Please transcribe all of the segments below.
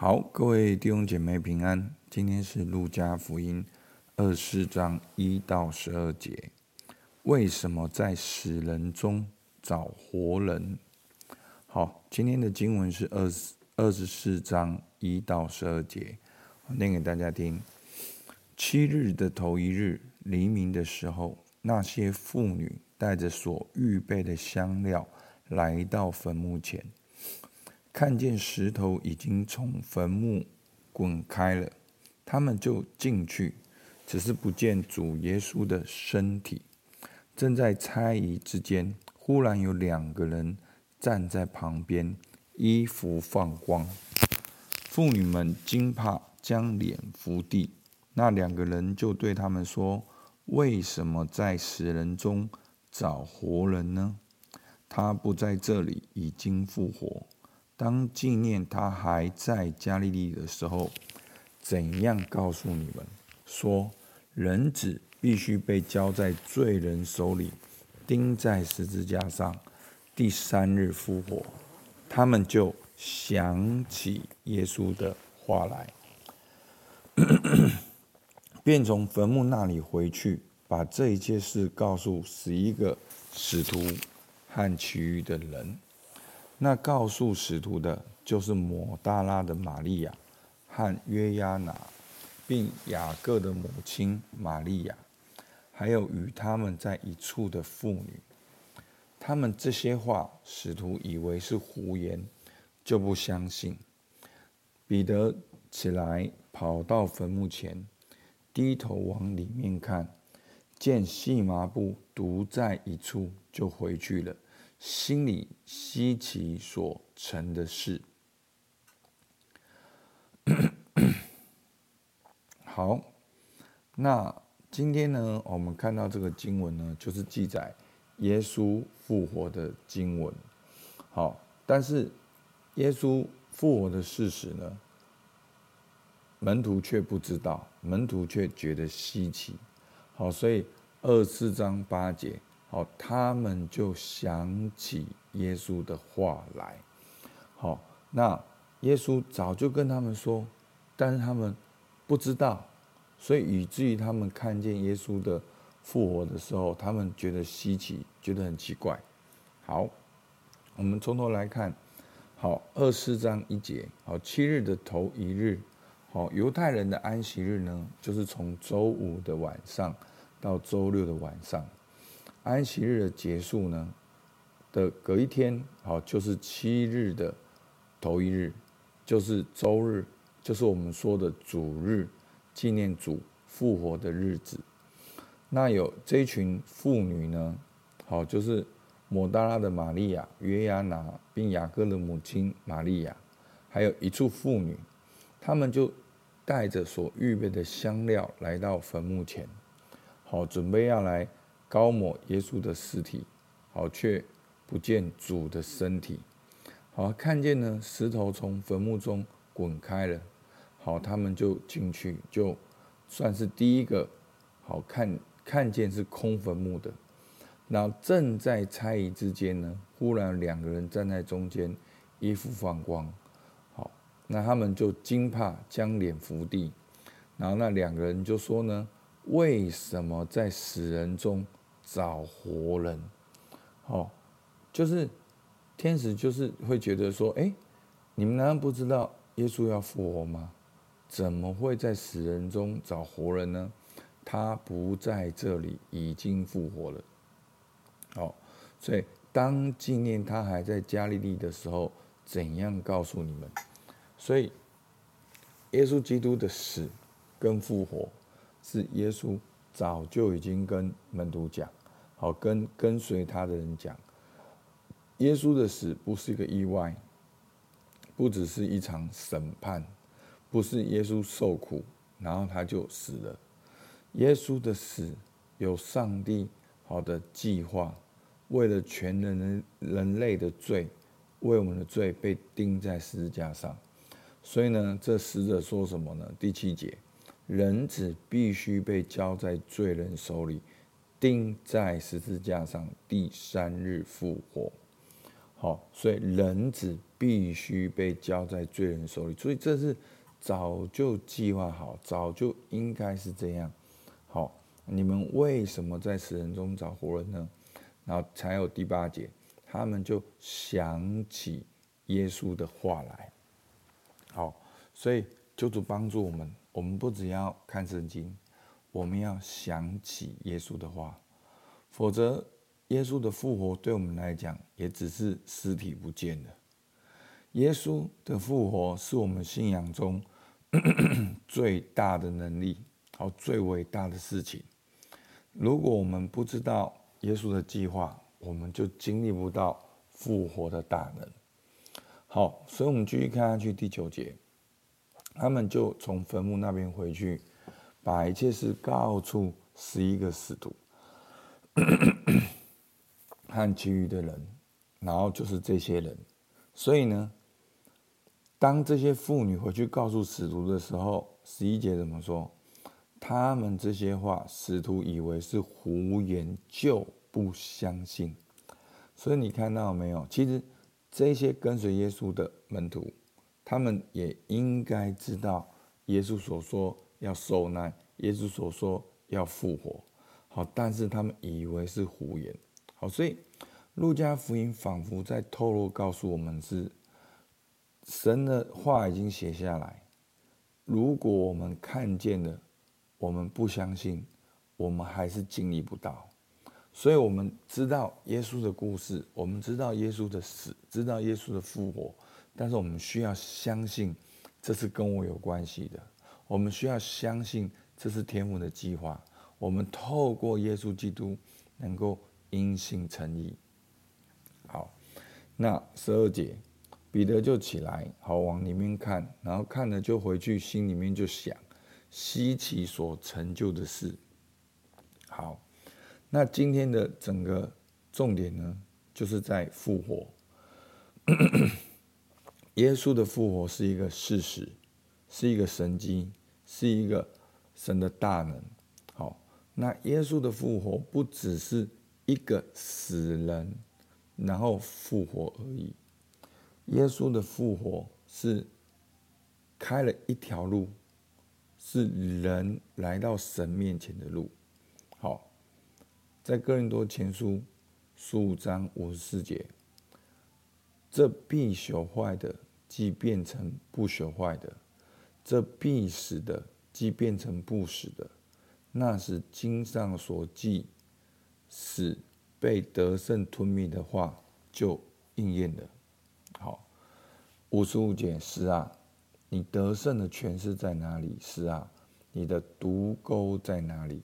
好，各位弟兄姐妹平安。今天是路加福音二十四章一到十二节。为什么在死人中找活人？好，今天的经文是二十二十四章一到十二节，念给大家听。七日的头一日，黎明的时候，那些妇女带着所预备的香料来到坟墓前。看见石头已经从坟墓滚开了，他们就进去，只是不见主耶稣的身体。正在猜疑之间，忽然有两个人站在旁边，衣服放光。妇女们惊怕，将脸伏地。那两个人就对他们说：“为什么在死人中找活人呢？他不在这里，已经复活。”当纪念他还在加利利的时候，怎样告诉你们说，人子必须被交在罪人手里，钉在十字架上，第三日复活？他们就想起耶稣的话来，便从坟墓那里回去，把这一切事告诉十一个使徒和其余的人。那告诉使徒的，就是抹大拉的玛利亚和约亚拿，并雅各的母亲玛利亚，还有与他们在一处的妇女。他们这些话，使徒以为是胡言，就不相信。彼得起来，跑到坟墓前，低头往里面看，见细麻布独在一处，就回去了。心里稀奇所成的事。好，那今天呢，我们看到这个经文呢，就是记载耶稣复活的经文。好，但是耶稣复活的事实呢，门徒却不知道，门徒却觉得稀奇。好，所以二十四章八节。好，他们就想起耶稣的话来。好，那耶稣早就跟他们说，但是他们不知道，所以以至于他们看见耶稣的复活的时候，他们觉得稀奇，觉得很奇怪。好，我们从头来看。好，二四章一节。好，七日的头一日。好，犹太人的安息日呢，就是从周五的晚上到周六的晚上。安息日的结束呢的隔一天，好，就是七日的头一日，就是周日，就是我们说的主日，纪念主复活的日子。那有这群妇女呢，好，就是抹大拉的玛利亚、约亚拿，并雅各的母亲玛利亚，还有一处妇女，他们就带着所预备的香料来到坟墓前，好，准备要来。高抹耶稣的尸体，好，却不见主的身体。好，看见呢，石头从坟墓中滚开了。好，他们就进去，就算是第一个好看看见是空坟墓的。那正在猜疑之间呢，忽然两个人站在中间，衣服放光。好，那他们就惊怕，将脸伏地。然后那两个人就说呢：为什么在死人中？找活人，好，就是天使，就是会觉得说，哎，你们难道不知道耶稣要复活吗？怎么会在死人中找活人呢？他不在这里，已经复活了。好，所以当纪念他还在加利利的时候，怎样告诉你们？所以耶稣基督的死跟复活，是耶稣早就已经跟门徒讲。好，跟跟随他的人讲，耶稣的死不是一个意外，不只是一场审判，不是耶稣受苦，然后他就死了。耶稣的死有上帝好的计划，为了全人人类的罪，为我们的罪被钉在十字架上。所以呢，这使者说什么呢？第七节，人子必须被交在罪人手里。钉在十字架上，第三日复活。好，所以人子必须被交在罪人手里，所以这是早就计划好，早就应该是这样。好，你们为什么在死人中找活人呢？然后才有第八节，他们就想起耶稣的话来。好，所以求主帮助我们，我们不只要看圣经，我们要想起耶稣的话，否则。耶稣的复活对我们来讲，也只是尸体不见了。耶稣的复活是我们信仰中 最大的能力，好，最伟大的事情。如果我们不知道耶稣的计划，我们就经历不到复活的大能。好，所以我们继续看下去第九节，他们就从坟墓那边回去，把一切事告诉十一个使徒。和其余的人，然后就是这些人，所以呢，当这些妇女回去告诉使徒的时候，十一节怎么说？他们这些话，使徒以为是胡言，就不相信。所以你看到没有？其实这些跟随耶稣的门徒，他们也应该知道耶稣所说要受难，耶稣所说要复活。好，但是他们以为是胡言。好，所以路加福音仿佛在透露告诉我们是神的话已经写下来。如果我们看见了，我们不相信，我们还是经历不到。所以我们知道耶稣的故事，我们知道耶稣的死，知道耶稣的复活，但是我们需要相信这是跟我有关系的。我们需要相信这是天父的计划。我们透过耶稣基督能够。因信称义。好，那十二节，彼得就起来，好往里面看，然后看了就回去，心里面就想希奇所成就的事。好，那今天的整个重点呢，就是在复活。耶稣的复活是一个事实，是一个神迹，是一个神的大能。好，那耶稣的复活不只是。一个死人，然后复活而已。耶稣的复活是开了一条路，是人来到神面前的路。好，在哥林多前书十五章五十四节，这必朽坏的，即变成不朽坏的；这必死的，即变成不死的。那是经上所记。死被得胜吞灭的话就应验了。好，五十五节是啊，你得胜的权势在哪里？是啊，你的毒钩在哪里？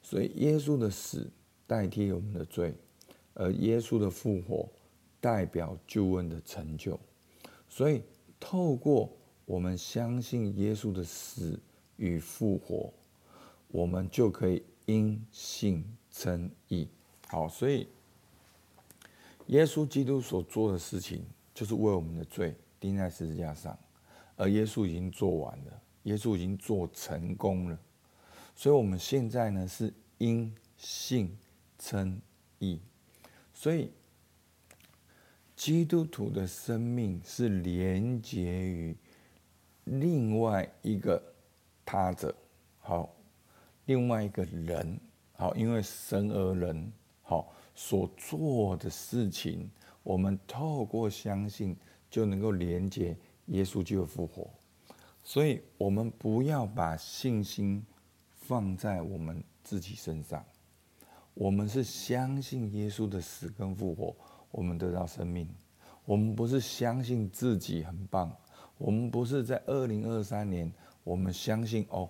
所以耶稣的死代替我们的罪，而耶稣的复活代表救恩的成就。所以透过我们相信耶稣的死与复活，我们就可以因信。称义，好，所以耶稣基督所做的事情，就是为我们的罪钉在十字架上，而耶稣已经做完了，耶稣已经做成功了，所以我们现在呢是因信称义，所以基督徒的生命是连结于另外一个他者，好，另外一个人。好，因为神而人，好所做的事情，我们透过相信就能够连接耶稣就会复活，所以我们不要把信心放在我们自己身上，我们是相信耶稣的死跟复活，我们得到生命。我们不是相信自己很棒，我们不是在二零二三年，我们相信哦，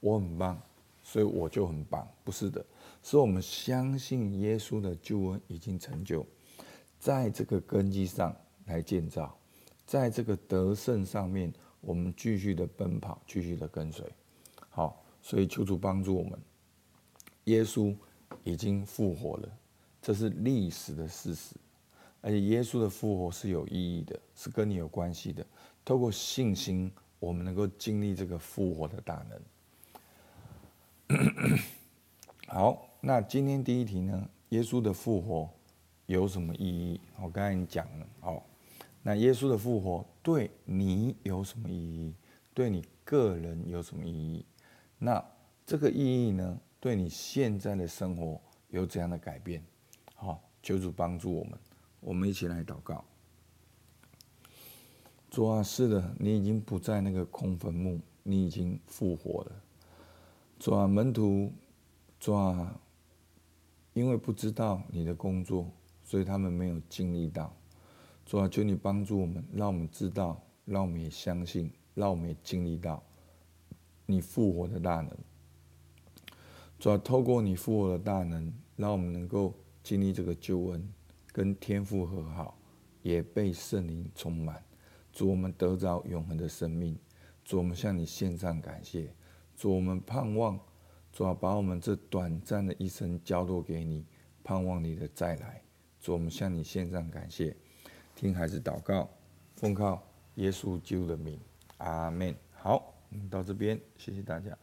我很棒，所以我就很棒，不是的。是我们相信耶稣的救恩已经成就，在这个根基上来建造，在这个得胜上面，我们继续的奔跑，继续的跟随。好，所以求主帮助我们。耶稣已经复活了，这是历史的事实，而且耶稣的复活是有意义的，是跟你有关系的。透过信心，我们能够经历这个复活的大能。好。那今天第一题呢？耶稣的复活有什么意义？我刚才已经讲了，哦，那耶稣的复活对你有什么意义？对你个人有什么意义？那这个意义呢？对你现在的生活有怎样的改变？好，求主帮助我们，我们一起来祷告。主啊，是的，你已经不在那个空坟墓，你已经复活了。主啊，门徒，主啊，因为不知道你的工作，所以他们没有经历到。主啊，求你帮助我们，让我们知道，让我们也相信，让我们也经历到你复活的大能。主要透过你复活的大能，让我们能够经历这个救恩，跟天父和好，也被圣灵充满。主，我们得着永恒的生命。主，我们向你献上感谢。主，我们盼望，主要把我们这短暂的一生交托给你，盼望你的再来。主，我们向你献上感谢。听孩子祷告，奉靠耶稣救的名，阿门。好，到这边，谢谢大家。